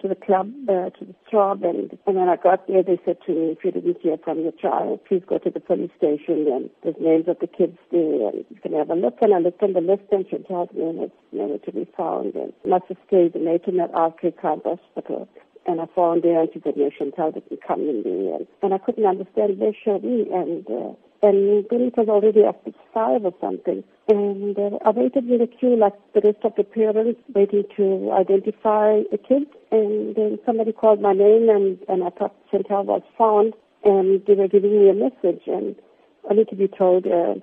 to the club, uh, to the job, and, and when I got there, they said to me, if you didn't hear from your child, please go to the police station, and there's names of the kids there, and you can have a look. And I looked on the list, and Chantel's name was never to be found, and must have stayed in Native R.K. Khan Hospital. And I found there, and she said, no, Chantel didn't come in there, and, and I couldn't understand where she be, and uh, and it was already after five or something. And uh, I waited in the queue like the rest of the parents, waiting to identify a kid. And then somebody called my name, and, and I thought Chantel was found, and they were giving me a message. And only to be told, uh,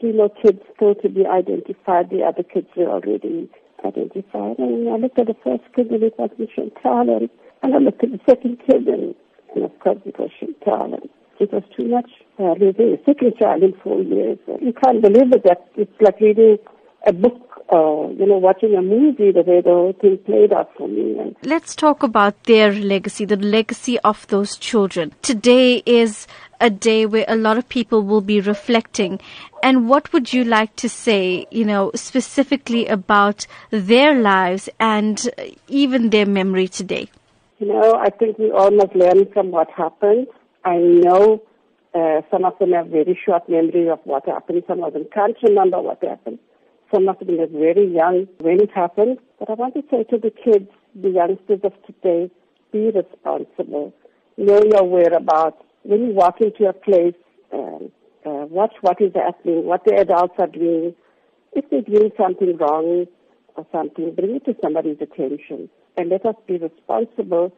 three more kids still to be identified. The other kids were already identified. And I looked at the first kid, and it wasn't Chantel. And, and I looked at the second kid, and, and of course it was Chantel. And, it was too much. Uh, losing a second child in four years. You can't believe it. That it's like reading a book or, you know, watching a movie the way the whole thing played out for me. And Let's talk about their legacy, the legacy of those children. Today is a day where a lot of people will be reflecting. And what would you like to say, you know, specifically about their lives and even their memory today? You know, I think we all must learn from what happened. I know uh, some of them have very short memory of what happened. Some of them can't remember what happened. Some of them are very young when it happened. But I want to say to the kids, the youngsters of today, be responsible. Know your whereabouts. When you walk into a place, um, uh, watch what is happening, what the adults are doing. If they're doing something wrong or something, bring it to somebody's attention. And let us be responsible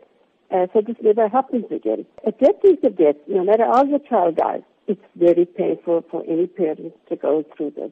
uh, so this never happens again. A death is a death, no matter how the child dies. It's very painful for any parent to go through this.